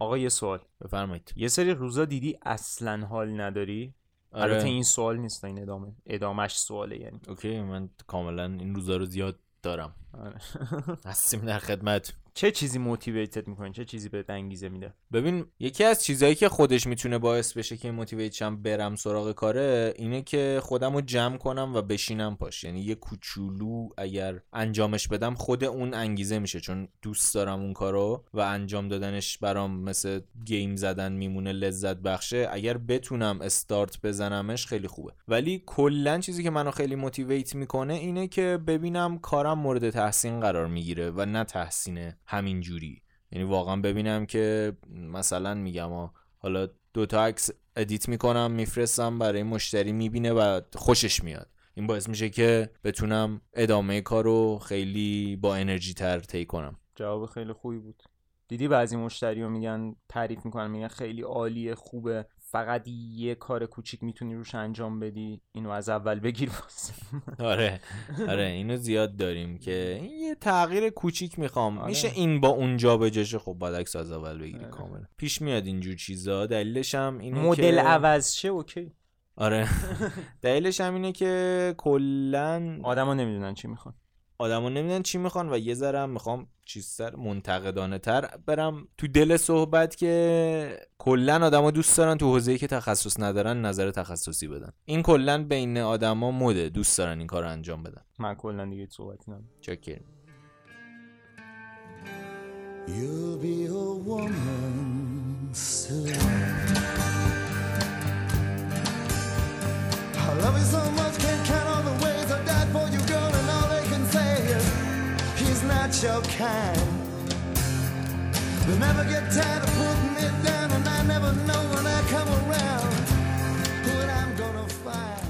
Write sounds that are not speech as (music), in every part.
آقا یه سوال. بفرمایید. یه سری روزا دیدی اصلا حال نداری؟ آره. البته این سوال نیست این ادامه ادامش سواله یعنی. okay من کاملا این روزا رو زیاد دارم. آره. (laughs) هستیم در خدمت. چه چیزی motivate ت می‌کنه چه چیزی بهت انگیزه میده؟ ببین یکی از چیزهایی که خودش می‌تونه باعث بشه که motivate شم برم سراغ کاره اینه که خودم رو جمع کنم و بشینم پاش. یعنی یه کوچولو اگر انجامش بدم خود اون انگیزه میشه. چون دوست دارم اون کارو و انجام دادنش برام مثل game زدن میمونه لذت بخشه. اگر بتونم استارت بزنمش خیلی خوبه. ولی کلا چیزی که منو خیلی motivate می‌کنه اینه که ببینم کارم مورد تحسین قرار می‌گیره و نه تحسین همین جوری یعنی واقعا ببینم که مثلا میگم حالا دوتا عکس ادیت می‌کنم میفرستم برای مشتری می‌بینه و خوشش میاد. این باعث میشه که بتونم ادامه کارو خیلی با انرژی تر طی کنم. جواب خیلی خوبی بود. دیدی بعضی مشتری میگن تعریف می‌کنن میگن خیلی عالیه خوبه. فقط یه کار کوچیک می‌تونی روش انجام بدی. اینو از اول بگیر واسه. (laughs) آره. (laughs) آره اینو زیاد داریم که این یه تغییر کوچیک می‌خوام. آره. میشه این با اونجا بجاشه خب باید عکس از اول بگیری آره. کاملا. پیش میاد اینجور چیزا. دلیلش هم اینه مدل که عوض شه اوکی. آره. (laughs) دلیلش هم اینه که کلا آدما نمی‌دونن چی می‌خوان. آدما نمی‌دونن چی می‌خوان و یه ذره هم می‌خوام چیز سر منتقدانه تر برم تو دل صحبت که کلا آدما دوست دارن تو حوزه‌ای که تخصص ندارن نظر تخصصی بدن. این کلا بین آدما مده دوست دارن این کار رو انجام بدن. من کلا دیگه صحبتی ندارم. چکریم You'll be a woman soon. I love you so much, not your kind. They never get tired of putting me down, and I never know when I come around what I'm gonna find.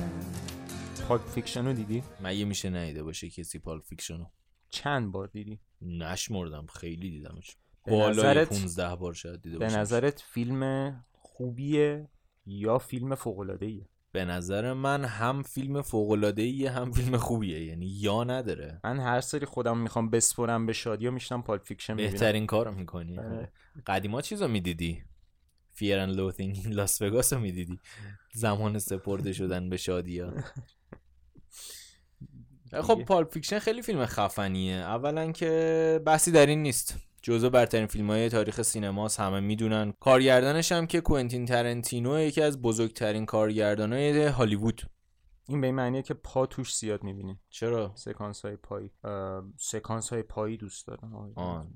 Pulp Fiction رو دیدی؟ مگه میشه ندیده باشه کسی Pulp Fiction و چند بار دیدی؟ نشمردم خیلی دیدمش به بالای نظرت- 15 بار شاید دیده به باشم. نظرت فیلم خوبیه یا فیلم فوق العاده ایه به نظر من هم فیلم فوق العاده هم فیلم خوبیه. یعنی یا نداره. من هر سری خودم می‌خوام بسپرم به شادی یا میشینم Pulp Fiction می‌بینم. بهترین کارو می‌کنی. آره. قدیما چیزو می‌دیدی؟ Fear and Loathing Las Vegas رو می‌دیدی؟ زمان سپرده شدن به شادی ها (laughs) خب. Pulp Fiction خیلی فیلم خفنیه. اولا که بحثی در این نیست. جزو برترین فیلم های تاریخ سینماست همه می‌دونن. کارگردانش هم که کوئنتین ترنتینو یکی از بزرگترین کارگردان های هالیوود. این به این معنیه که پا توش زیاد می‌بینی. چرا؟ سکانس های پایی سکانس های پایی دوست دارم. آه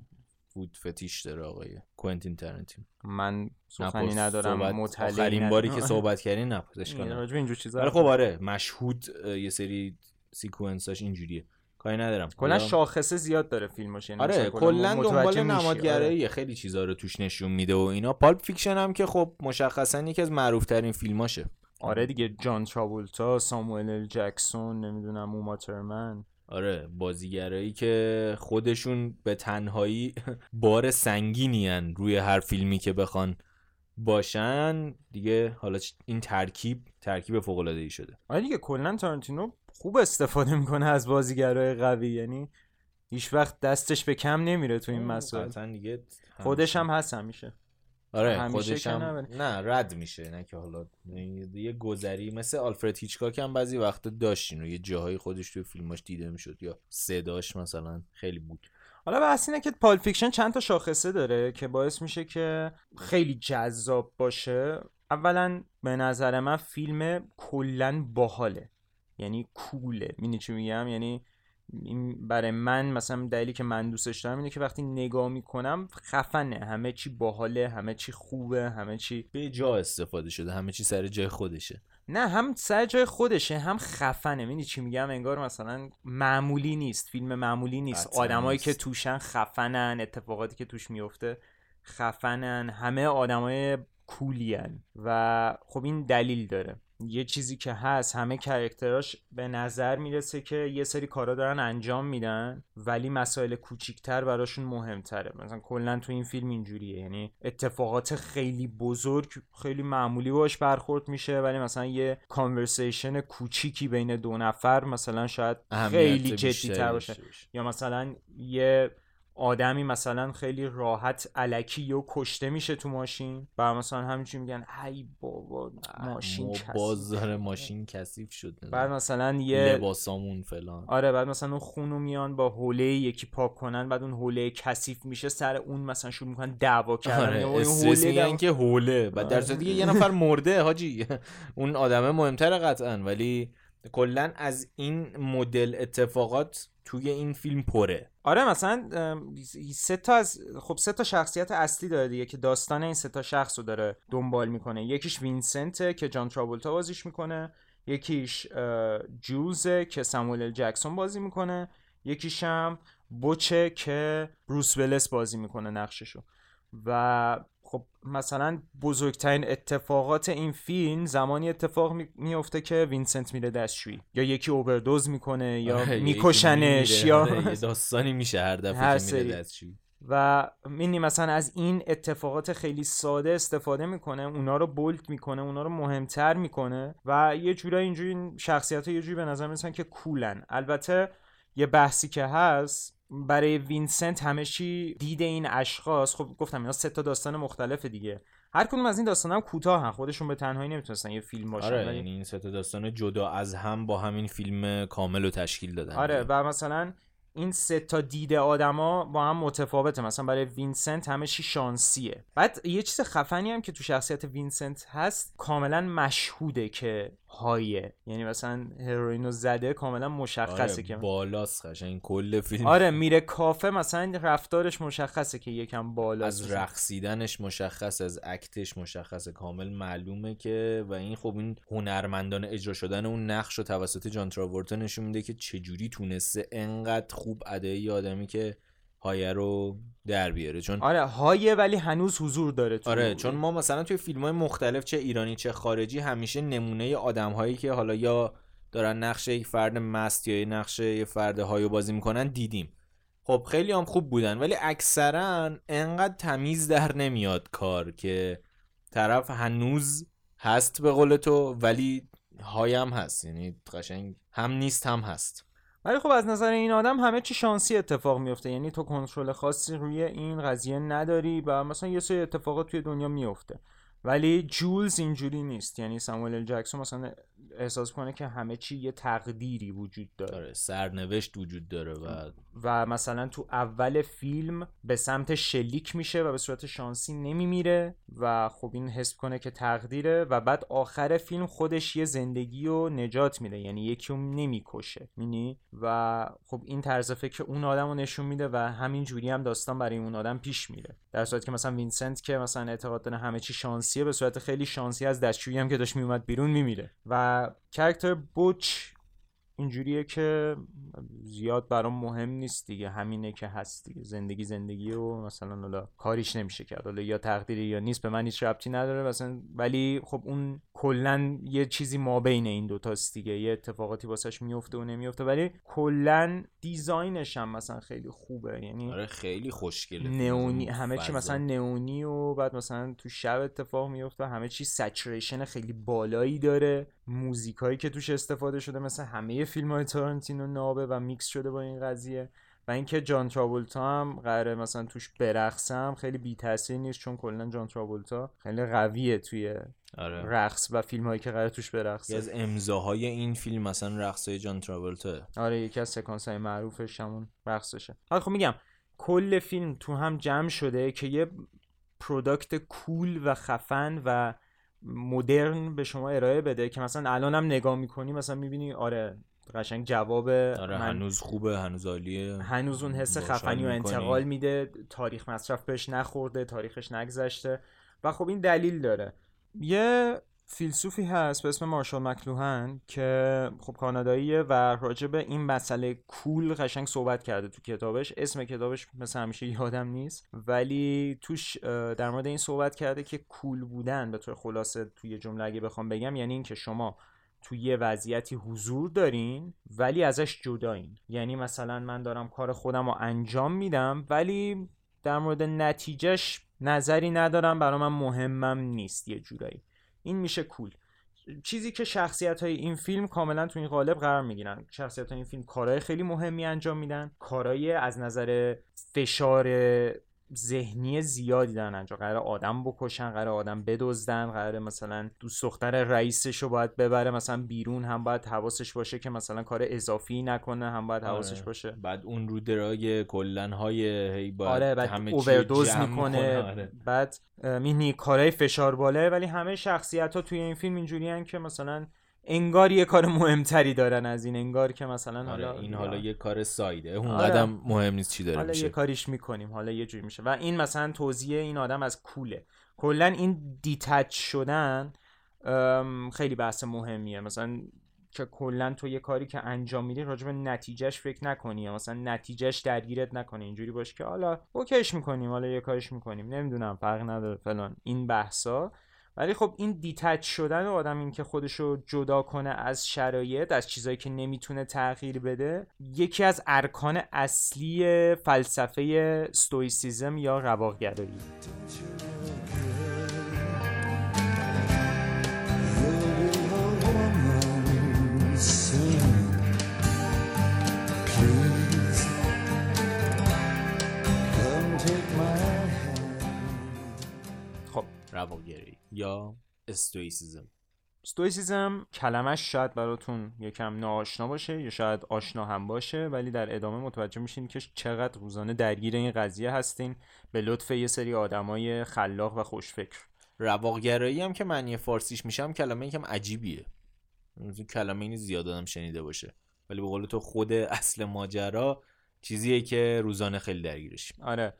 foot fetish داره آقای کوئنتین ترنتینو. من سخنی. ندارم مطلعی آخرین باری که. (laughs) صحبت کردین این کنم. اینجور چیزا ولی خب آره مشهود یه سری سکانساش اینجوریه. کاری ندارم. کلا شاخصه زیاد داره فیلماش یعنی آره کلا دنبال میشی. نمادگرایی خیلی چیزا رو توش نشون میده و اینا. Pulp Fiction هم که خب مشخصا یکی از معروف ترین فیلماشه. آره دیگه جان تراولتا ساموئل جکسون نمی‌دونم اوما ترمن. آره بازیگرایی که خودشون به تنهایی (laughs) بار سنگینیان روی هر فیلمی که بخوان. باشن دیگه حالا این ترکیب ترکیب فوق العاده ای شده. آره دیگه کلا تارانتینو خوب استفاده می‌کنه از بازیگرای قوی. یعنی هیچ وقت دستش به کم نمیره تو این مسائل. دیگه خودش هم هست همیشه. آره همیشه خودش هم. نه رد میشه نه که حالا یه گذری مثل آلفرد هیچکاک هم بعضی وقتا داشتین و یه جاهای خودش توی فیلماش دیده می‌شد یا صداش مثلا خیلی بود. حالا بحث اینه که Pulp Fiction چند تا شاخصه داره که باعث میشه که خیلی جذاب باشه. اولا به نظر من فیلم کلا باحاله. یعنی cool ه. می‌دونی چی میگم؟ یعنی این برای من مثلا دلیلی که من دوستش دارم اینه که وقتی نگاه می‌کنم خفنه. همه چی باحاله همه چی خوبه همه چی به جا استفاده شده همه چی سر جای خودشه. نه هم سر جای خودشه هم خفنه. می‌دونی چی میگم؟ انگار مثلا معمولی نیست فیلم معمولی نیست. آدمایی که. توشن خفنن اتفاقاتی که توش میفته خفنن. همه آدمای کولین و خب این دلیل داره. یه چیزی که هست همه کرکتراش به نظر می‌رسه که یه سری کارا دارن انجام میدن ولی مسائل کوچیکتر براشون مهمتره. مثلا کلا تو این فیلم اینجوریه. یعنی اتفاقات خیلی بزرگ خیلی معمولی باش برخورد میشه ولی مثلا یه کانورسیشن کوچیکی بین دو نفر مثلا شاید خیلی بیشتری جدی تر باشه. داشته باشه. یا مثلا یه آدمی مثلا خیلی راحت علکی و کشته میشه تو ماشین و مثلا همینجوری میگن ای بابا ماشین کثیف بازار ماشین کثیف شد. بعد مثلا یه لباسامون فلان. آره بعد مثلا اون خونو میان با حوله یکی پاک کنن بعد اون حوله کثیف میشه سر اون مثلا شروع می‌کنن دعوا کردن. آره حوله میگن که حوله. بعد در صورتی که یه نفر مرده حاجی. اون آدمه مهمتره قطعا. ولی کلا از این مدل اتفاقات توی این فیلم پره. آره مثلا سه تا از خب سه تا شخصیت اصلی داره دیگه که داستان این سه تا شخص رو داره دنبال می‌کنه. یکیش وینسنته که جان تراولتا بازیش می‌کنه. یکیش اه، جولزه که ساموئل جکسون بازی می‌کنه. یکیش هم بوچه که بروس ویلیس بازی می‌کنه نقششو. و خب مثلا بزرگترین اتفاقات این فیلم زمانی اتفاق می- میفته که وینسنت میره دستشویی یا یکی اووردوز می‌کنه یا آره، میکشنش. یا آره، داستانی میشه هر دفعه که میره. دستشویی و می‌بینی مثلا از این اتفاقات خیلی ساده استفاده می‌کنه اونا رو bold می‌کنه اونا رو مهمتر می‌کنه و یه جورایی اینجوری این شخصیت ها یه جوری به نظر می‌رسن که cool ن البته یه بحثی که هست برای وینسنت همه چی دید این اشخاص. خب گفتم اینا سه تا داستان مختلف دیگه. هر کدوم از این داستان هم کوتاه هم خودشون به تنهایی نمی‌تونستن یه فیلم باشن. آره یعنی این سه تا داستان جدا از هم با همین فیلم کامل رو تشکیل دادن. آره. و مثلا این سه تا دید آدما با هم متفاوته. مثلا برای وینسنت همه چی شانسیه. بعد یه چیز خفنی هم که تو شخصیت وینسنت هست کاملا مشهوده که high ه یعنی مثلا هروئین رو زده کاملا مشخصه آره که بالاست قشنگ. کل فیلم. آره میره کافه مثلا رفتارش مشخصه که یکم بالاست. از رقصیدنش مشخص از act ش مشخصه. کامل معلومه که و این خب این هنرمندان اجرا شدن اون نقش رو توسط جان تراولتا نشون میده که چجوری تونسته انقدر خوب ادای آدمی که هایه رو در بیاره. چون آره هایه ولی هنوز حضور داره تو آره چون ما مثلا توی فیلم های مختلف چه ایرانی چه خارجی همیشه نمونه آدم هایی که حالا یا دارن نقش یک فرد مست یا نقش یه فرد هایو بازی می‌کنن دیدیم. خب خیلی هم خوب بودن ولی اکثرا انقدر تمیز در نمیاد کار که طرف هنوز هست به قول تو ولی هایم هست. یعنی قشنگ هم نیست هم هست. ولی خب از نظر این آدم همه چی شانسی اتفاق میفته یعنی تو کنترل خاصی روی این قضیه نداری و مثلا یه سری اتفاقات توی دنیا میفته ولی جولز اینجوری نیست. یعنی ساموئل جکسون مثلا احساس کنه که همه چی یه تقدیری وجود داره. آره سرنوشت وجود داره و و مثلا تو اول فیلم به سمتش شلیک میشه و به صورت شانسی نمیمیره و خب این حس کنه که تقدیره و بعد آخر فیلم خودش یه زندگی رو نجات میده. یعنی یکی رو نمی‌کشه. مینی و خب این طرز فکر اون آدم رو نشون میده و همین جوری هم داستان برای اون آدم پیش میره. در صورتی که مثلا وینسنت که مثلا اعتقاد داره همه چی شانسیه به صورت خیلی شانسی از دستشویی هم که داشت میومد بیرون میمیره. و character بوچ اینجوریه که زیاد برام مهم نیست دیگه. همینه که هست دیگه. زندگی زندگی و مثلا حالا کاریش نمیشه کرد. حالا یا تقدیری یا نیست. به من هیچ ربطی نداره. مثلا ولی خب اون کلا یه چیزی ما بین این دوتاست دیگه. یه اتفاقاتی واسش میفته و نمیفته. ولی کلا design ش هم مثلا خیلی خوبه. یعنی آره خیلی خوشگله. نئونی همه چی. مثلا نئونی و بعد مثلا تو شب اتفاق میفته. همه چی saturation خیلی بالایی داره. موزیکایی که توش استفاده شده مثل همه فیلم های تارانتینو نابه و میکس شده با این قضیه. و اینکه جان تراولتا هم قراره مثلا توش برقصه هم خیلی بی تاثیر نیست چون کلا جان تراولتا خیلی قویه توی آره. رقص و فیلم هایی که قراره توش برقصه. از امضاهای این فیلم مثلا رقصای جان تراولتا آره یکی از سکانس های معروفش همون رقصشه. حالا خب میگم کل فیلم تو هم جمع شده که یه product cool و خفن و مدرن به شما ارائه بده که مثلا الان هم نگاه می‌کنی مثلا می‌بینی آره قشنگ جواب آره من هنوز خوبه هنوز عالیه هنوز اون حس خفنی و. انتقال میده تاریخ مصرف بهش نخورده تاریخش نگذشته و خب این دلیل داره یه فیلسوفی هست به اسم مارشال مکلوهن که خب کاناداییه و راجع به این مسئله کول قشنگ صحبت کرده تو کتابش. اسم کتابش مثل همیشه یادم نیست. ولی توش در مورد این صحبت کرده که کول بودن به طور خلاصه توی جمله اگه بخوام بگم یعنی اینکه شما توی یه وضعیتی حضور دارین ولی ازش جدایین یعنی مثلا من دارم کار خودم رو انجام میدم ولی در مورد نتیجهش نظری ندارم برا من مهمم نیست یه جورایی. این میشه کول. چیزی که شخصیت های این فیلم کاملا تو این قالب قرار می‌گیرن. شخصیت های این فیلم کارهای خیلی مهمی انجام میدن. کارهای از نظر فشار ذهنی زیادی دارن انجام قرار آدم بکشن قرار آدم بدزدن قرار مثلا دوست دختر رئیسش رو باید ببره مثلا بیرون هم باید حواسش باشه که مثلا کار اضافی نکنه هم باید حواسش آره. باشه بعد اون رو درای کلن های هی باید آره بعد همه اووردوز می‌کنه کنه. آره. بعد می‌دونی کارهای فشار باله ولی همه شخصیت ها توی این فیلم اینجوری که مثلا انگار یه کار مهمتری دارن از این انگار که مثلا آره حالا این حالا یه کار سایده. اون آره. قدم مهم نیست چی داره حالا میشه. یه کاریش می‌کنیم حالا یه جوری میشه. و این مثلا توضیح این آدم از کوله. کلا این دیتچ شدن خیلی بحث مهمیه. مثلا که کلا تو یه کاری که انجام میدی راجع به نتیجهش فکر نکنی یا مثلا نتیجهش درگیرت نکنی. اینجوری باشه که حالا اوکیش می‌کنیم حالا یه کارش می‌کنیم. نمی‌دونم فرق نداره فلان. این بحثا ولی خب این دیتچ شدن آدم این که خودشو جدا کنه از شرایط از چیزایی که نمی‌تونه تغییر بده یکی از ارکان اصلی فلسفه ستویسیزم یا رواقگرایی. یا استویسیزم ستویسیزم کلمش شاید براتون یکم ناآشنا باشه یا شاید آشنا هم باشه ولی در ادامه متوجه میشین که چقدر روزانه درگیر این قضیه هستین به لطف یه سری آدمای خلاق و خوشفکر. رواقگرایی هم که معنی فارسیش میشم کلمه یکم عجیبیه. کلمه اینی زیاد آدم شنیده باشه. ولی به قول تو خود اصل ماجرا چیزیه که روزانه خیلی درگیرش. آره.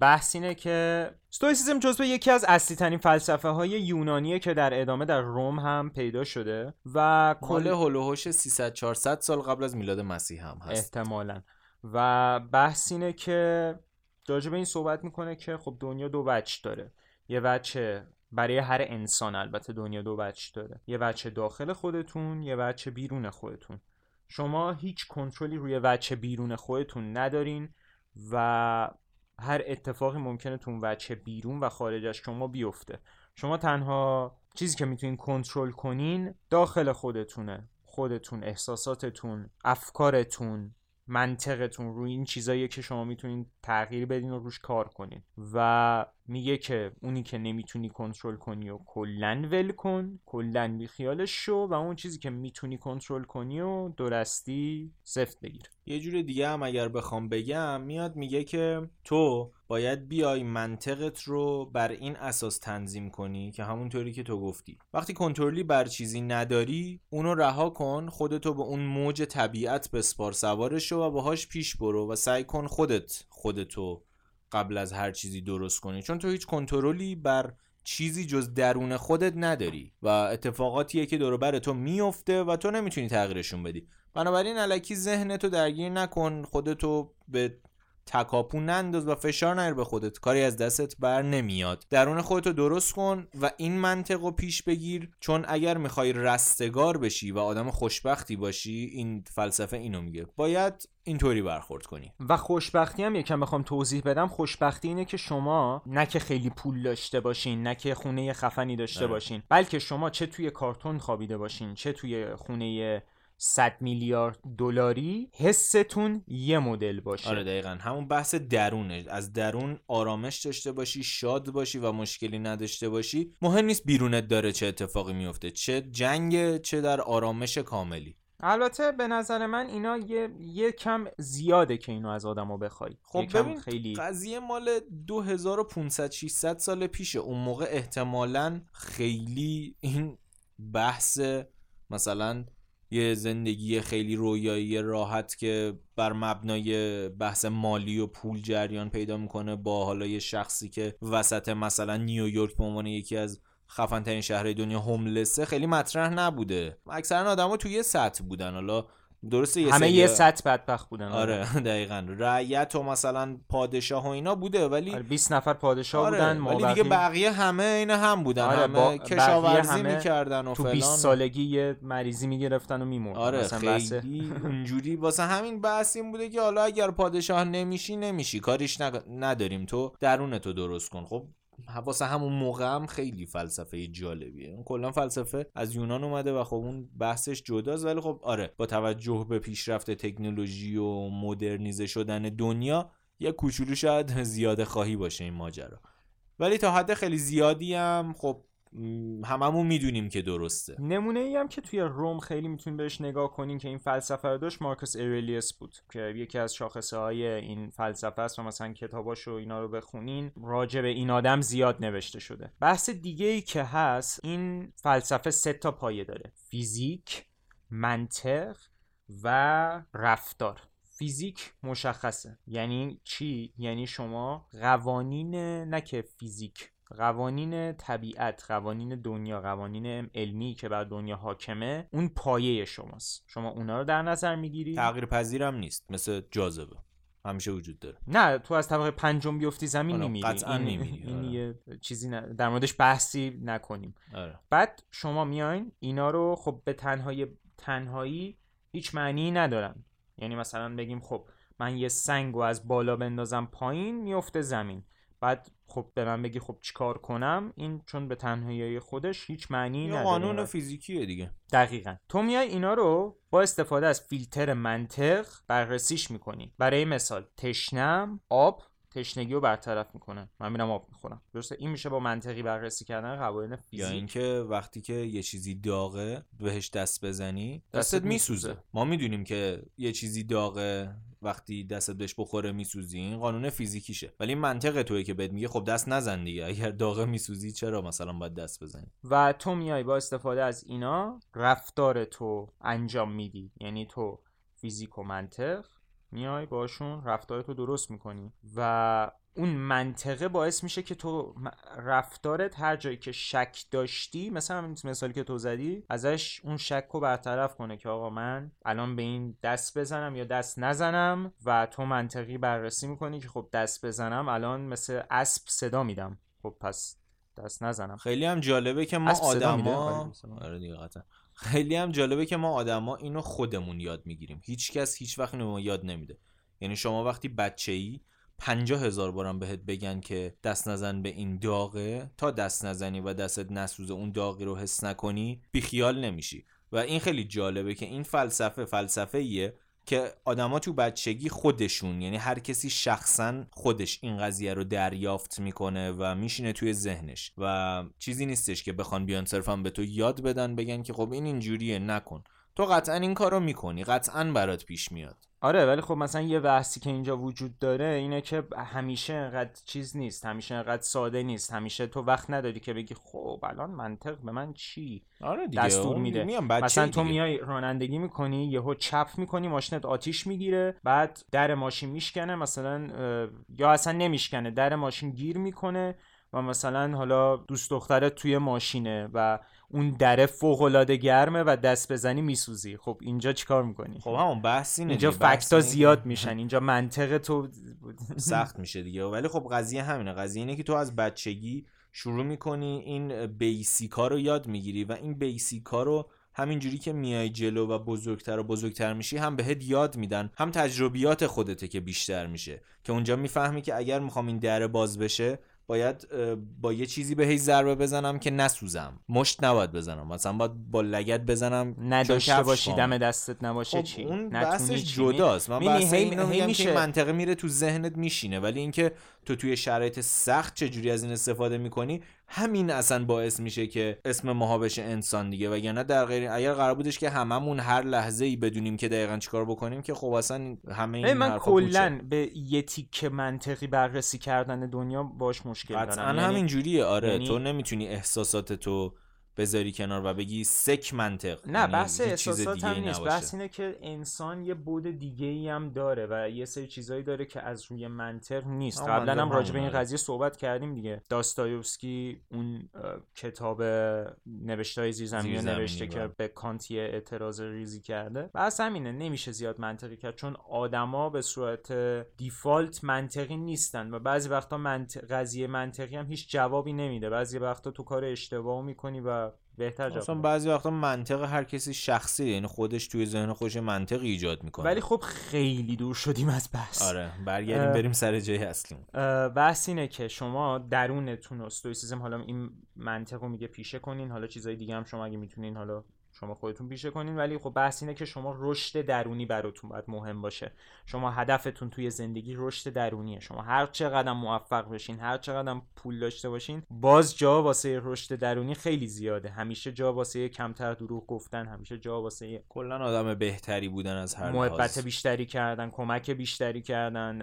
بحث اینه که ستویسیزم جزو یکی از اصلی ترین فلسفه های یونانیه که در ادامه در روم هم پیدا شده و کل هلوهوش 300 400 سال قبل از میلاد مسیح هم هست. احتمالا. و بحث اینه که راجع به این صحبت می‌کنه که خب دنیا دو وجه داره. یه وجه برای هر انسان البته دنیا دو وجه داره. یه وجه داخل خودتون یه وجه بیرون خودتون. شما هیچ کنترلی روی وجه بیرون خودتون ندارین و هر اتفاقی ممکنه تو اون وجه بیرون و خارج از شما بیفته. شما تنها چیزی که می‌تونین کنترل کنین داخل خودتونه. خودتون احساساتتون افکارتون منطقتون روی این چیزایی که شما می‌تونین تغییر بدین و روش کار کنین. و میگه که اونی که نمی‌تونی کنترل کنی و کلا ول کن کلا بی خیالش شو و اون چیزی که می‌تونی کنترل کنی و درستی سفت بگیر. یه جور دیگه هم اگر بخوام بگم میاد میگه که تو باید بیای منطقت رو بر این اساس تنظیم کنی که همونطوری که تو گفتی. وقتی کنترلی بر چیزی نداری اونو رها کن خودتو به اون موج طبیعت بسپار سوارش و باهاش پیش برو و سعی کن خودت خودتو قبل از هر چیزی درست کنی. چون تو هیچ کنترلی بر چیزی جز درون خودت نداری و اتفاقاتیه که دور بر تو میفته و تو نمی‌تونی تغییرشون بدی. بنابراین علکی ذهنتو درگیر نکن خودتو به تکاپو ننداز و فشار نیار به خودت. کاری از دستت بر نمیاد. درون خودتو درست کن و این منطق رو پیش بگیر. چون اگر می‌خوای رستگار بشی و آدم خوشبختی باشی این فلسفه اینو میگه. باید اینطوری برخورد کنی. و خوشبختی هم یکم بخوام توضیح بدم. خوشبختی اینه که شما نه که خیلی پول داشته باشین نه که خونه خفنی داشته آره. باشین بلکه شما چه توی کارتون خوابیده باشین چه توی خونه 100 میلیارد دلاری حستون یه مدل باشه. آره دقیقا. همون بحث درونه. از درون آرامش داشته باشی شاد باشی و مشکلی نداشته باشی. مهم نیست بیرونت داره چه اتفاقی میفته چه جنگ چه در آرامش کاملی. البته به نظر من اینا یه, یه کم زیاده که اینو از آدمو بخوای. خب ببین خیلی قضیه مال 2500 600 سال پیشه. اون موقع احتمالا خیلی این بحث مثلا یه زندگی خیلی رویایی راحت که بر مبنای بحث مالی و پول جریان پیدا می‌کنه با حالا یه شخصی که وسط مثلا نیویورک به عنوان یکی از خفن ترین شهرهای دنیا هوملسه خیلی مطرح نبوده. اکثرا آدما توی یه سطح بودن. حالا درسته یه همه یه سطح بدبخت بودن آره (laughs) دقیقا. رعیت و مثلا پادشاه و اینا بوده ولی آره 20 نفر پادشاه آره بودن ولی دیگه بقیه همه این هم بودن آره، همه با- کشاورزی همه می‌کردن و تو فلان. 20 سالگی یه مریضی می‌گرفتن و میمردن. آره مثلا خیلی اونجوری واسه همین بحث این بوده که حالا اگر پادشاه نمیشی نمیشی. کاریش نداریم. تو درون تو درست کن. خب واسه همون موقع هم خیلی فلسفه جالبیه. اون کلا فلسفه از یونان اومده و خب اون بحثش جداست. ولی خب آره با توجه به پیشرفت تکنولوژی و مدرنیزه شدن دنیا یه کوچولو شاید زیاده خواهی باشه این ماجرا. ولی تا حد خیلی زیادی هم خب هممون می‌دونیم که درسته. نمونه ای هم که توی روم خیلی می‌تونیم بهش نگاه کنین که این فلسفه رو داشت مارکوس اوریلیوس بود که یکی از شاخصه های این فلسفه است و مثلا کتاباش و اینا رو بخونین راجع به این آدم زیاد نوشته شده. بحث دیگه ای که هست این فلسفه سه تا پایه داره. فیزیک منطق و رفتار. فیزیک مشخصه. یعنی چی؟ یعنی شما قوانین نه که فیزیک. قوانین طبیعت قوانین دنیا قوانین علمی که بر دنیا حاکمه اون پایه شماست. شما اونا رو در نظر می‌گیری تغییر پذیرم نیست. مثل جاذبه. همیشه وجود داره. نه تو از طبقه پنجم بیفتی زمین حالا میمیری. قطعاً این, می‌میری، این آره. یه چیزی نه در موردش بحثی نکنیم. آره. بعد شما میاین اینا رو خب به تنهایی تنهایی هیچ معنی ندارن. یعنی مثلا بگیم خب من یه سنگ رو از بالا بندازم پایین میفته زمین. بعد خب به من بگی خب چیکار کنم؟ این چون به تنهایی خودش هیچ معنی نداره. قانون فیزیکیه دیگه. دقیقا. تو میای اینا رو با استفاده از فیلتر منطق بررسیش می‌کنی. برای مثال تشنم آب تشنگی رو برطرف می‌کنه. من میرم آب می‌خورم. درسته؟ این میشه با منطقی بررسی کردن قوانین یا فیزیک اینکه وقتی که یه چیزی داغه بهش دست بزنی دستت دستت میسوزه. می‌سوزه. ما می‌دونیم که یه چیزی داغه وقتی دستت بهش بخوره میسوزی. این قانون فیزیکیشه. ولی منطق توی که بهت میگه خب دست نزن دیگه. اگر داغه میسوزی چرا مثلا باید دست بزنی؟ و تو میای با استفاده از اینا رفتار تو انجام میدی. یعنی تو فیزیک و منطق. میای باشون تو درست می‌کنی و اون منطقه باعث میشه که تو رفتارت هر جایی که شک داشتی مثلا مثالی که تو زدی ازش اون شک رو برطرف کنه که آقا من الان به این دست بزنم یا دست نزنم و تو منطقی بررسی می‌کنی که خب دست بزنم الان مثل اسب صدا میدم خب پس دست نزنم خیلی هم جالبه که ما؟ آدما آره دیگه قطعا. خیلی هم جالبه که ما آدما اینو خودمون یاد می‌گیریم. هیچ کس هیچ وقت اینو یاد نمیده. یعنی شما وقتی بچه ای پنجاه هزار بارم بهت بگن که دست نزن به این داغه تا دست نزنی و دستت نسوزه اون داغی رو حس نکنی بیخیال نمیشی. و این خیلی جالبه که این فلسفه فلسفه ایه که آدما تو بچگی خودشون یعنی هر کسی شخصا خودش این قضیه رو دریافت می‌کنه و میشینه توی ذهنش و چیزی نیستش که بخوان بیان صرفا به تو یاد بدن بگن که خب این اینجوریه نکن. تو قطعا این کارو می‌کنی قطعا برات پیش میاد آره ولی خب مثلا یه بحثی که اینجا وجود داره اینه که همیشه انقدر چیز نیست همیشه انقدر ساده نیست همیشه تو وقت نداری که بگی خب الان منطق به من چی آره دیگه دستور میده. مثلا تو دیگه. میای رانندگی می‌کنی یهو چپ می‌کنی ماشینت آتیش می‌گیره بعد در ماشین میشکنه مثلا یا اصلا نمیشکنه در ماشین گیر می‌کنه و مثلا حالا دوست دخترت توی ماشینه و اون دره فوق العاده گرمه و دست بزنی میسوزی. خب اینجا چیکار می‌کنی؟ خب همون بحث اینه اینجا فکتا زیاد میشن. (laughs) اینجا منطق تو (laughs) سخت میشه دیگه. ولی خب قضیه همینه. قضیه اینه که تو از بچگی شروع می‌کنی این بیسیکا رو یاد می‌گیری و این بیسیکا رو همینجوری که میای جلو و بزرگتر و بزرگتر میشی هم بهت یاد میدن هم تجربیات خودته که بیشتر میشه. که اونجا می‌فهمی که اگر می‌خوام این در باز بشه باید با یه چیزی به هیچ ضربه بزنم که نسوزم. مشت نباید بزنم. مثلا باید با لگت بزنم نداشته باشی. دم دستت نباشه خب چی؟ اون بحثش؟ جداست من بحث هی- اینو میگم که میشه- منطقه میره تو ذهنت میشینه. ولی اینکه تو توی شرایط سخت چجوری از این استفاده می‌کنی همین اصلا باعث میشه که اسم ماها بشه انسان دیگه. وگرنه در غیر اگر قرار بودش که هممون هر لحظه ای بدونیم که دقیقا چیکار بکنیم که خب اصلا همه این من. کلا به یه تیکه منطقی بررسی کردن دنیا باش مشکل قطعا دارم. یعنی همین جوریه. آره یعنی- تو نمی‌تونی احساسات تو بذاری کنار و بگی سک منطق نه یعنی بحث احساسات دیگه‌ای هم نیست. بحث اینه که انسان یه بود دیگه ای هم داره و یه سری چیزایی داره که از روی منطق نیست قبلا هم راجع به این. قضیه صحبت کردیم دیگه داستایوفسکی اون کتاب نوشتای زیرزمینی نوشته که بله. به کانت یه اعتراض ریزی کرده بحث همینه نمیشه زیاد منطقی کرد چون آدما به صورت دیفالت منطقی نیستن و بعضی وقتا منط... قضیه منطقی هم هیچ جوابی نمیده بعضی وقتا تو کار اشتباه می‌کنی و بهتر جواب اصلا. بعضی وقتا منطق هر کسی شخصی یعنی خودش توی ذهن خودش منطقی ایجاد می‌کنه ولی خب خیلی دور شدیم از بحث آره برگردیم. بریم سر جای اصلیم اه، بحث اینه که شما درونتون استویسیزم حالا این منطق رو میگه پیشه کنین حالا چیزای دیگه هم شما اگه می‌تونین حالا شما خودتون پیشه کنین ولی خب بحث اینه که شما رشد درونی براتون باید مهم باشه. شما هدفتون توی زندگی رشد درونیه. شما هر چقدر موفق بشین هر چقدر پول داشته باشین باز جا واسه رشد درونی خیلی زیاده. همیشه جا واسه کمتر دروغ گفتن همیشه جا واسه کلا آدم بهتری بودن از هر محبت. بیشتری کردن کمک بیشتری کردن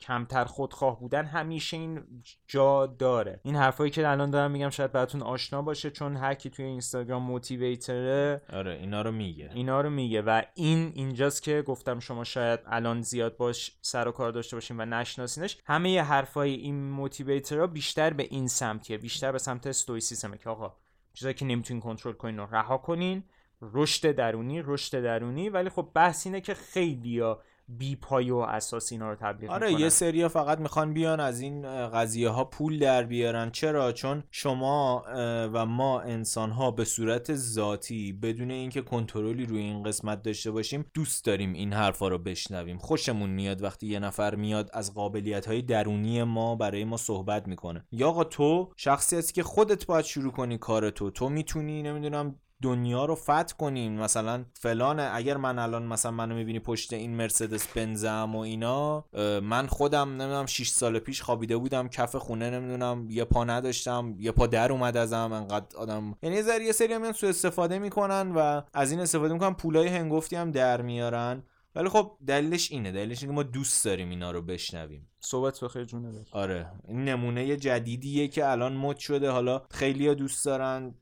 کمتر خودخواه بودن همیشه این جا داره. این حرفایی که الان دارم میگم شاید براتون آشنا باشه چون هر کی توی اینستاگرام موتیویتره. آره اینا رو میگه. اینا رو میگه و این اینجاست که گفتم شما شاید الان زیاد باش سر و کار داشته باشین و نشناسینش. همه ی حرفای این موتیویترها بیشتر به این سمتیه بیشتر به سمت استویسیسمه که آقا چیزایی که نمی‌تونین کنترل کنین رو رها کنین. رشد درونی رشد درونی. ولی خب بحث اینه که خیلیا بی پایه و اساس اینا رو تبلیغ آره می‌کنن. یه سریا فقط می‌خوان بیان از این قضیه ها پول در بیارن. چرا؟ چون شما و ما انسان ها به صورت ذاتی بدون اینکه کنترلی روی این قسمت داشته باشیم دوست داریم این حرفا رو بشنویم. خوشمون میاد وقتی یه نفر میاد از قابلیت های درونی ما برای ما صحبت می‌کنه. یا آقا تو شخصی هستی که خودت باید شروع کنی کار تو. تو می‌تونی نمی‌دونم دنیا رو فتح کنیم. مثلا فلانه اگر من الان مثلا منو می‌بینی پشت این مرسدس بنزم و اینا من خودم نمی‌دونم 6 سال پیش خوابیده بودم کف خونه نمی‌دونم یه پا نداشتم یه پا در اومد ازم انقدر آدم یعنی ذره یه سری میان سوء استفاده می‌کنن و از این استفاده می‌کنن پولای هنگفتی هم در میارن. ولی خب دلیلش اینه. دلیلش اینه که ما دوست داریم اینا رو بشنویم. صحبت بخیر جونه. آره. این نمونه جدیدیه که الان مد شده. حالا خیلی دوست دارن.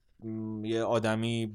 یه آدمی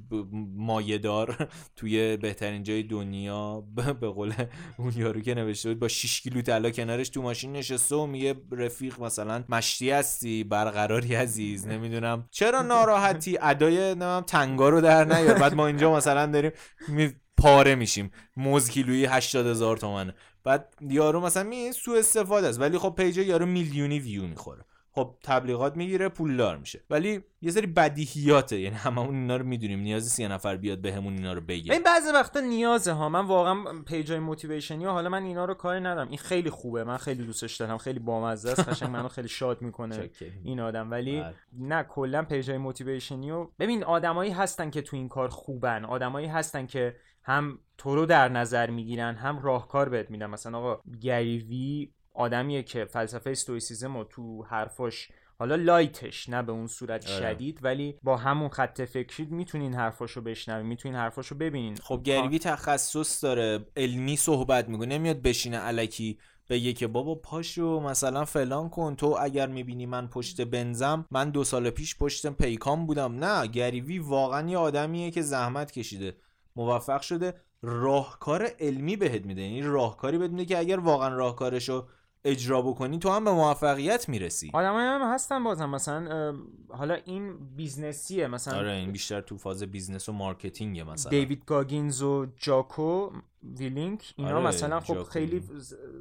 مایه‌دار (laughs) توی بهترین جای دنیا (laughs) به قول اون یارو که نوشته بود با 6 کیلو طلا کنارش تو ماشین نشسته و میگه رفیق مثلا مشتی هستی برقراری عزیز نمی‌دونم. چرا ناراحتی؟ ادای نمی‌دونم تنگا رو در نیار. بعد ما اینجا مثلا داریم می پاره میشیم. موز کیلویی 80 هزار تومنه. بعد یارو مثلا می سو استفاده است. ولی خب پیج یارو میلیونی ویو می‌خوره. خب تبلیغات می‌گیره پولدار میشه. ولی یه سری بدیهیاته. یعنی هممون اینا رو می‌دونیم. نیازی یه نفر بیاد بهمون اینا رو بگه. این بعضی وقتا نیازه ها. من واقعا پیجای موتیویشنی حالا من اینا رو کاری ندارم. این خیلی خوبه. من خیلی دوستش دارم. خیلی بامزه است. قشنگ منو خیلی شاد می‌کنه. این آدم. ولی بله. نه کلا پیجای موتیویشنی و ببین آدمایی هستن که تو این کار خوبن. آدمایی هستن که هم تو رو در نظر می‌گیرن هم راهکار بهت میدن. مثلا آقا گریوی آدمیه که فلسفه استویسیزم رو تو حرفاش حالا لایتش نه به اون صورت آره. شدید ولی با همون خط فکری می‌تونین حرفاشو بشنوین می‌تونین حرفاشو ببینین. خب گریوی تخصص داره علمی صحبت می‌کنه نمیاد بشینه علکی بگه که بابا پاشو مثلا فلان کن تو اگر می‌بینی من پشت بنزم من دو سال پیش پشت پیکان بودم. نه گریوی واقعا یه آدمیه که زحمت کشیده. موفق شده راهکار علمی بهت میده. یعنی راهکاری بهت میده که اگر واقعا راهکارشو اجرا بکنی تو هم به موفقیت می‌رسی. آدمایی هم هستن بازم. مثلا حالا این business یه. مثلا آره این بیشتر تو فاز business و marketing ه مثلا. دیوید گاگینز و جاکو ویلینک اینا آره، مثلا خب. خیلی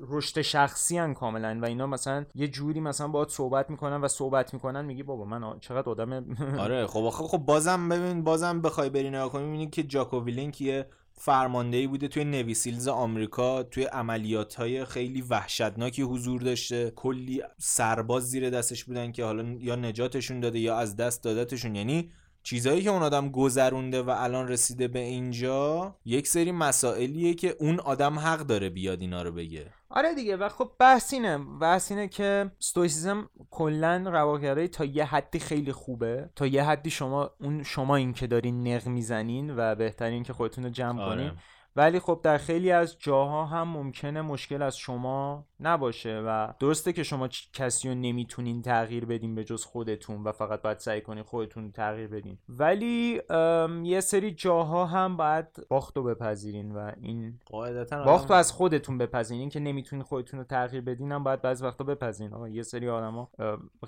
رشد شخصی هن کاملا و اینا مثلا یه جوری مثلا باهات صحبت می‌کنن و صحبت می‌کنن میگی بابا من چقدر آدم (laughs) آره خب آخه خب بازم ببین بازم بخوای بری نگاه کنی می‌بینی که جاکو ویلینک یه فرماندهی بوده توی نوی سیلز آمریکا توی عملیات های خیلی وحشتناکی حضور داشته. کلی سرباز زیر دستش بودن که حالا یا نجاتشون داده یا از دست دادتشون. یعنی چیزایی که اون آدم گذرونده و الان رسیده به اینجا یک سری مسائلیه که اون آدم حق داره بیاد اینا رو بگه. آره دیگه و خب بحث اینه بحث اینه که ستویسیزم کلا رواگرایی تا یه حدی خیلی خوبه تا یه حدی شما اون شما این که دارین نق می‌زنین و بهترین که خودتون رو جمع آره. کنین ولی خب در خیلی از جاها هم ممکنه مشکل از شما نباشه و درسته که شما کسی رو نمی‌تونین تغییر بدین به جز خودتون و فقط باید سعی کنین خودتون تغییر بدین. ولی یه سری جاها هم باید باخت رو بپذیرین و این قاعدتا باخت رو از خودتون بپذیرین. که نمی‌تونین خودتون رو تغییر بدین هم باید بعضی وقتا بپذیرین. آقا یه سری آدما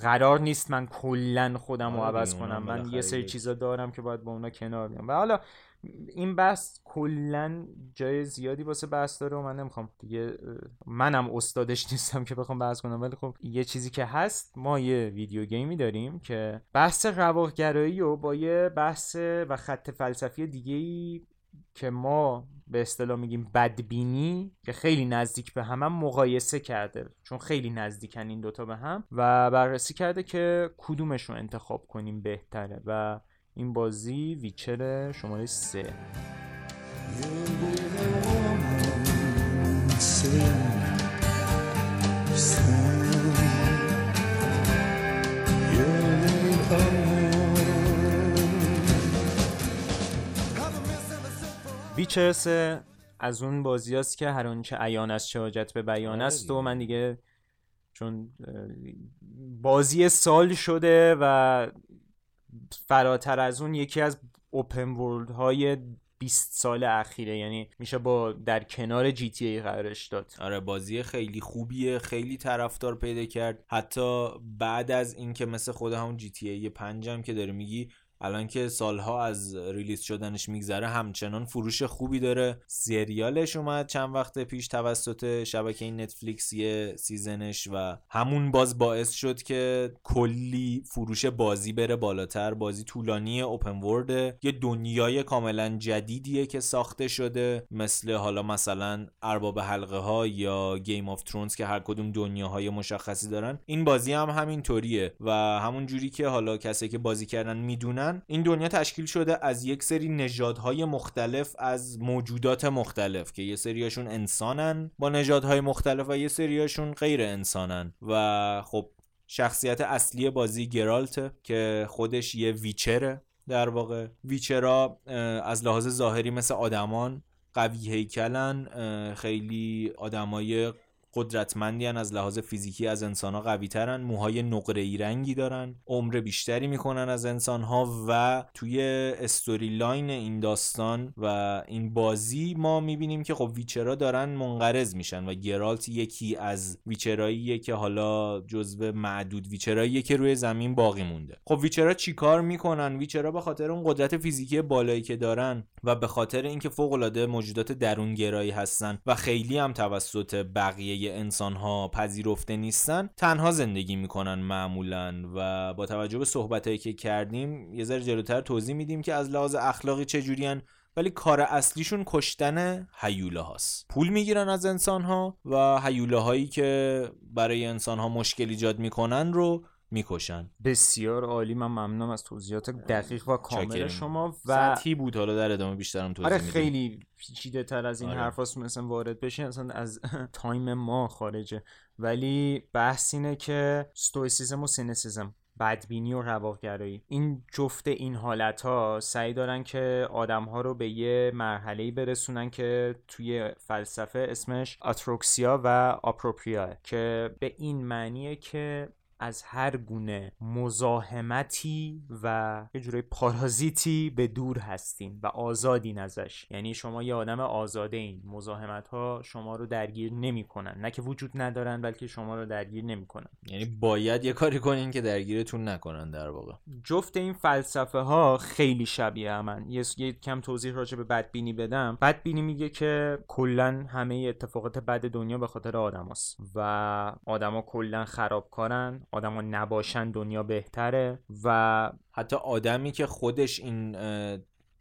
قرار نیست من کلا خودم رو آره عوض کنم. من یه سری چیزا دارم که باید با اونا کنار بیام. و حالا این بحث کلا جای زیادی واسه بحث داره و من نمی‌خوام دیگه منم استادش نیستم که بخوام بحث کنم ولی خب یه چیزی که هست ما یه ویدیو گیمی داریم که بحث رواقگرایی و با یه بحث و خط فلسفی دیگه ای که ما به اصطلاح میگیم بدبینی که خیلی نزدیک به هم, هم مقایسه کرده چون خیلی نزدیکن این دوتا به هم و بررسی کرده که kudumش رو انتخاب کنیم بهتره. و این بازی ویچر شماره سه ویچر سه از اون بازی است که هر آنچه عیان است چه حاجت به بیان آره است و. من دیگه چون بازی سال شده و فراتر از اون یکی از open world های 20 سال اخیره. یعنی میشه با در کنار GTA قرارش داد. آره بازی خیلی خوبیه خیلی طرفدار پیدا کرد. حتی بعد از اینکه مثل خود همون GTA پنجم که داره میگی الان که سالها از release شدنش میگذره همچنان فروش خوبی داره. سریالش اومد چند وقت پیش توسط شبکه نتفلیکس یه season ش و همون باز باعث شد که کلی فروش بازی بره بالاتر. بازی طولانی open world ه یه دنیای کاملا جدیدیه که ساخته شده مثل حالا مثلا ارباب حلقه ها یا گیم آف ترونز که هر کدوم دنیاهای مشخصی دارن. این بازی هم همین طوریه و همون جوری که حالا کسی که بازی کردن می‌دونن این دنیا تشکیل شده از یک سری نژادهای مختلف از موجودات مختلف که یه سریاشون انسانن با نژادهای مختلف و یه سریاشون غیر انسانن. و خب شخصیت اصلی بازی گرالته که خودش یه ویچره در واقع. ویچرا از لحاظ ظاهری مثل آدمان قوی هیکلن خیلی آدمای قدرتمندی هن از لحاظ فیزیکی از انسان ها قوی ترن موهای نقره ای رنگی دارن عمر بیشتری می‌کنن از انسان ها و توی storyline این داستان و این بازی ما می‌بینیم که خب witcher ا دارن منقرض میشن و گرالت یکی از witcher اییه که حالا جزو معدود witcher اییه که روی زمین باقی مونده. خب witcher ا چیکار می‌کنن؟ witcher ا به خاطر اون قدرت فیزیکی بالایی که دارن و به خاطر اینکه فوق العاده موجودات درونگرایی هستن و خیلی هم توسط بقیه انسان ها پذیرفته نیستن تنها زندگی می‌کنن معمولا. و با توجه به صحبتایی که کردیم یه ذره جلوتر توضیح میدیم که از لحاظ اخلاقی چجورین ولی کار اصلیشون کشتن هیوله هاست. پول می‌گیرن از انسان ها و هیوله هایی که برای انسان ها مشکل ایجاد می‌کنن رو می‌کشن بسیار عالی من ممنونم از توضیحات دقیق و کامل. شما و سطحی بود حالا در ادامه بیشترم توضیح آره. خیلی پیچیده تر از این آره. حرف هاست مثلا وارد بشین اصلا از (laughs) تایم ما خارجه ولی بحث اینه که Stoicism و Cynicism بدبینی و رواقگرایی این جفت این حالت ها سعی دارن که آدم ها رو به یه مرحله برسونن که توی فلسفه اسمش ataraxia و آپروپریا که به این معنیه که از هر گونه مزاحمتی و یه جورای پارازیتی به دور هستین و آزادین ازش. یعنی شما یه آدم آزاده این مزاحمت ها شما رو درگیر نمی‌کنن. نه که وجود ندارن بلکه شما رو درگیر نمی‌کنن. یعنی باید یه کاری کنین که درگیرتون نکنن در واقع. جفت این فلسفه ها خیلی شبیه همن یه, یه کم توضیح راجع به بدبینی بدم. بدبینی میگه که کلا همه اتفاقات بد دنیا به خاطر آدم هست و آدما کلا خرابکارن. آدما نباشن دنیا بهتره و حتی آدمی که خودش این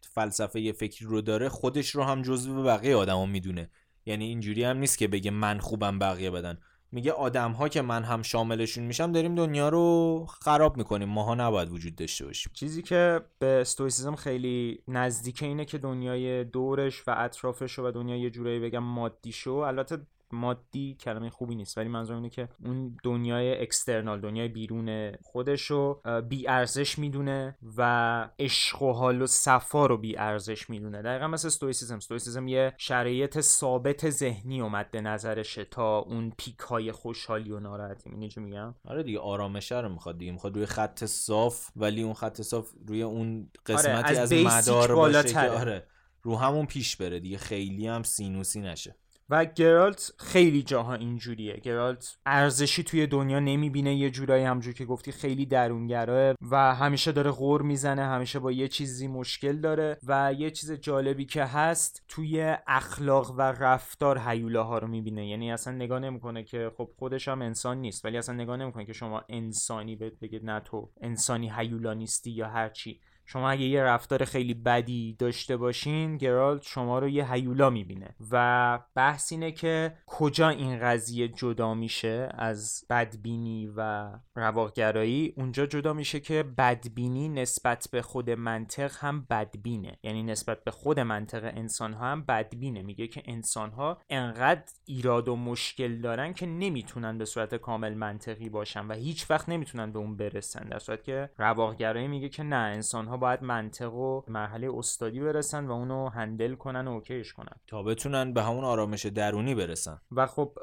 فلسفه فکری رو داره خودش رو هم جزو بقیه آدما می‌دونه. یعنی اینجوری هم نیست که بگه من خوبم بقیه بدن. میگه آدم ها که من هم شاملشون میشم داریم دنیا رو خراب می‌کنیم. ماها نباید وجود داشته باشیم. چیزی که به Stoicism خیلی نزدیک اینه که دنیای دورش و اطرافش و دنیا یه جورایی بگم مادی شو البته مادی کلمه خوبی نیست. ولی منظورم اینه که اون دنیای external دنیای بیرون خودشو بی ارزش می‌دونه و عشق و حال و صفا رو بی ارزش می‌دونه. دقیقا مثل Stoicism Stoicism یه شرایط ثابت ذهنی و مد نظرشه تا اون peak های خوشحالی و ناراحتی می‌دونی چی میگم؟ آره دیگه آرامشه رو می‌خواد دیگه. می‌خواد روی خط صاف ولی اون خط صاف روی اون قسمتی از از بیسیک مدار باشه که. آره رو همون پیش بره دیگه. خیلی هم سینوسی نشه. و گرالت خیلی جاها اینجوریه. گرالت ارزشی توی دنیا نمی‌بینه یه جورایی همجور که گفتی خیلی درونگراه و همیشه داره غور می‌زنه همیشه با یه چیزی مشکل داره و یه چیز جالبی که هست توی اخلاق و رفتار هیولاها رو می‌بینه. یعنی اصلا نگاه نمی‌کنه که خب خودش هم انسان نیست ولی اصلا نگاه نمی‌کنه که شما انسانی بهت بگه نه تو انسانی هیولا نیستی یا هرچی. شما اگه یه رفتار خیلی بدی داشته باشین گرالت شما رو یه هیولا می‌بینه. و بحث اینه که کجا این قضیه جدا میشه از بدبینی و رواقگرایی. اونجا جدا میشه که بدبینی نسبت به خود منطق هم بدبینه. یعنی نسبت به خود منطق انسان ها هم بدبینه. میگه که انسان ها انقدر ایراد و مشکل دارن که نمی‌تونن به صورت کامل منطقی باشن و هیچ وقت نمی‌تونن به اون برسن. در صورت که رواقگرایی میگه که نه انسان ها باید منطق و مرحله استادی برسن و اونو هندل کنن و اوکیش کنن. تا بتونن به همون آرامش درونی برسن. و خب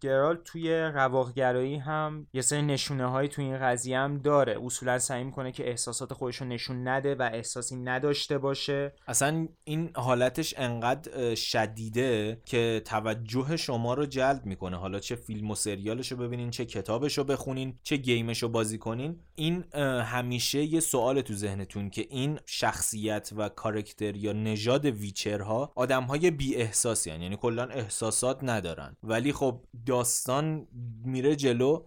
گرالت توی رواقگرایی هم یه سری نشونه هایی توی این قضیه هم داره. اصولا سعی می‌کنه که احساسات خودش رو نشون نده و احساسی نداشته باشه. اصلا این حالتش انقدر شدیده که توجه شما رو جلب می‌کنه. حالا چه فیلم و سریالش رو ببینین چه کتابش رو بخونین چه game ش رو بازی کنین. این همیشه یه سوال تو ذهنتون که این شخصیت و کاراکتر یا نژاد Witcher ها آدم های بی احساس یعنی کلا احساسات ندارن. ولی خب داستان میره جلو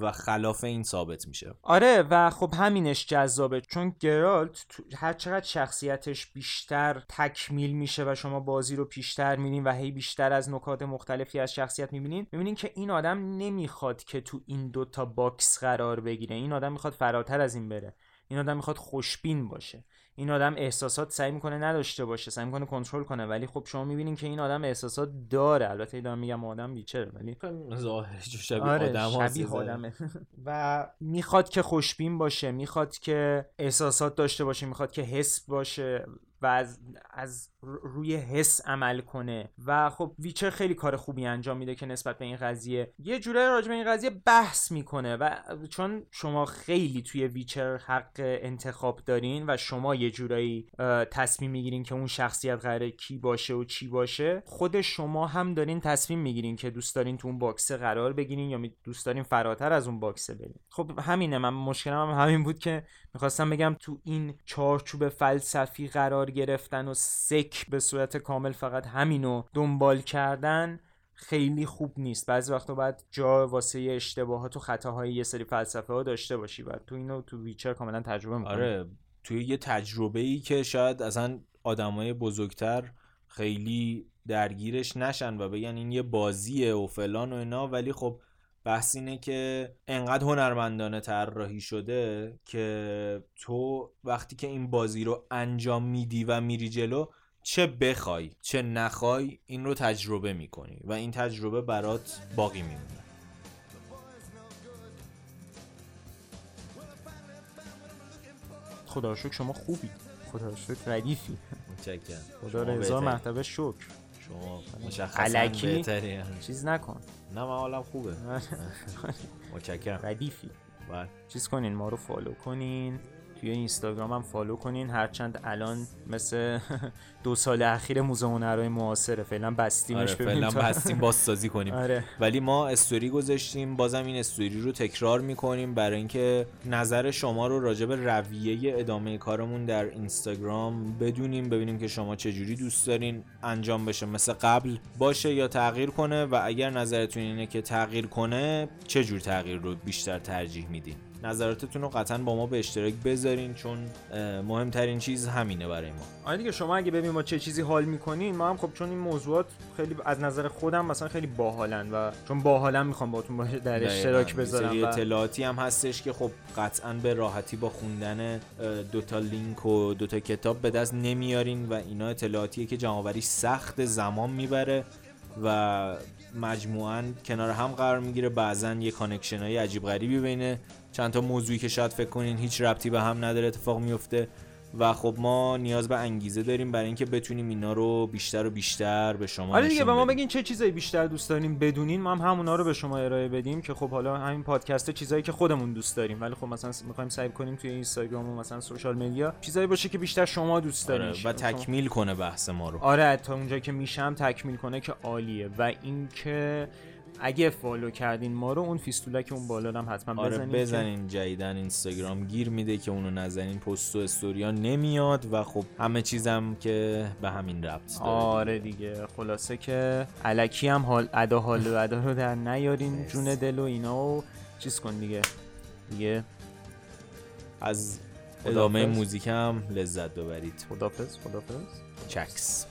و خلاف این ثابت میشه. آره و خب همینش جذابه. چون گرالت هر چقدر شخصیتش بیشتر تکمیل میشه و شما بازی رو پیشتر میرین و هی بیشتر از نکات مختلفی از شخصیت می‌بینین می‌بینین که این آدم نمی‌خواد که تو این دوتا box قرار بگیره. این آدم می‌خواد فراتر از این بره. این آدم می‌خواد خوشبین باشه. این آدم احساسات سعی می‌کنه نداشته باشه سعی می‌کنه کنترل کنه. ولی خب شما می‌بینین که این آدم احساسات داره. البته دارم میگم آدم Witcher ه ولی ظاهرش شبیه آره آدم شبیه آدمه. و می‌خواد که خوشبین باشه می‌خواد که احساسات داشته باشه می‌خواد که حس باشه. و از, از روی حس عمل کنه. و خب ویچر خیلی کار خوبی انجام میده که نسبت به این قضیه. یه جورایی راجع به این قضیه بحث می‌کنه و چون شما خیلی توی ویچر حق انتخاب دارین و شما یه جورایی تصمیم می‌گیرین که اون شخصیت قراره کی باشه و چی باشه خود شما هم دارین تصمیم می‌گیرین که دوست دارین تو اون باکسه قرار بگیرین یا دوست دارین فراتر از اون باکسه برین. خب همینه. من مشکلم هم همین بود که می‌خواستم بگم تو این چارچوب فلسفی قرار گرفتن و سک به صورت کامل فقط همینو دنبال کردن خیلی خوب نیست. بعضی وقتا باید جا واسه اشتباهات و خطاهای یه سری فلسفه ها داشته باشی و تو اینو تو ویچر کاملا تجربه می‌کنی. آره توی یه تجربه ای که شاید اصلا آدمای بزرگتر خیلی درگیرش نشن و بگن این یه بازیه و فلان و اینا ولی خب بحث اینه که انقدر هنرمندانه طراحی شده که تو وقتی که این بازی رو انجام میدی و میری جلو چه بخوای چه نخوای این رو تجربه می‌کنی و این تجربه برات باقی میمونه. خدا شکر شما خوبی. خدا شکر ردیفی. متشکرم. خدا بهتری. مرتبه شکر. شما مشخصا الکی؟ بهتری. چیز نکن. نه من حالم خوبه. (laughs) متشکرم. ردیفی. بله. چیز کنین ما رو follow کنین. توی اینستاگرام هم follow کنین. هرچند الان مثل (laughs) دو سال اخیر موزه هنرهای معاصره. فعلا بستیمش آره ببینیم فعلا بستیم بازسازی کنیم. آره. ولی ما استوری گذاشتیم بازم این استوری رو تکرار می‌کنیم برای اینکه نظر شما رو راجع به رویه ادامه کارمون در اینستاگرام بدونیم ببینیم که شما چجوری دوست دارین انجام بشه. مثل قبل باشه یا تغییر کنه و اگر نظرتون اینه که تغییر کنه چه جور تغییر رو بیشتر ترجیح میدین؟ نظراتتون رو قطعا با ما به اشتراک بذارین چون مهمترین چیز همینه برای ما. آره دیگه شما اگه ببینیم ما چه چیزی حال می‌کنین ما هم خب چون این موضوعات خیلی از نظر خودم مثلا خیلی باحالن و چون باحالن می‌خوام باهاتون در اشتراک بذارم و اطلاعاتی هم هستش که خب قطعا به راحتی با خوندن دوتا لینک و دوتا کتاب به دست نمیارین و اینا اطلاعاتیه که جمعآوری سخت زمان می‌بره و مجموعا کنار هم قرار می‌گیره. بعضا یه connection های عجیب غریبی بین چند تا موضوعی که شاید فکر کنین هیچ ربطی به هم نداره اتفاق میفته. و خب ما نیاز به انگیزه داریم برای اینکه بتونیم اینا رو بیشتر و بیشتر به شما آره دیگه به ما. بگین چه چیزایی بیشتر دوست داریم بدونین. ما هم همونا رو به شما ارائه بدیم که خب حالا همین پادکست چیزایی که خودمون دوست داریم. ولی خب مثلا می‌خوایم سعی کنیم توی اینستاگرام و مثلا social media چیزایی باشه که بیشتر شما دوست آره، دارین. و تکمیل کنه بحث ما رو. آره تا اونجا که میشه تکمیل کنه که عالیه. و اینکه اگه فالو کردین ما رو اون فیستولا که اون بالا هم حتما آره بزنین که- بزنین جدیدن اینستاگرام. گیر میده که اونو نزنین پست و استوریا نمیاد و خب همه چیزم که به همین ربط داره آره دیگه خلاصه که علکی هم حال ادا حال و ادا رو در نیارین جون دل و اینا و چیز کن دیگه. دیگه از ادامه خداحافظ. موزیک هم لذت ببرید. خدافز خدافز چکس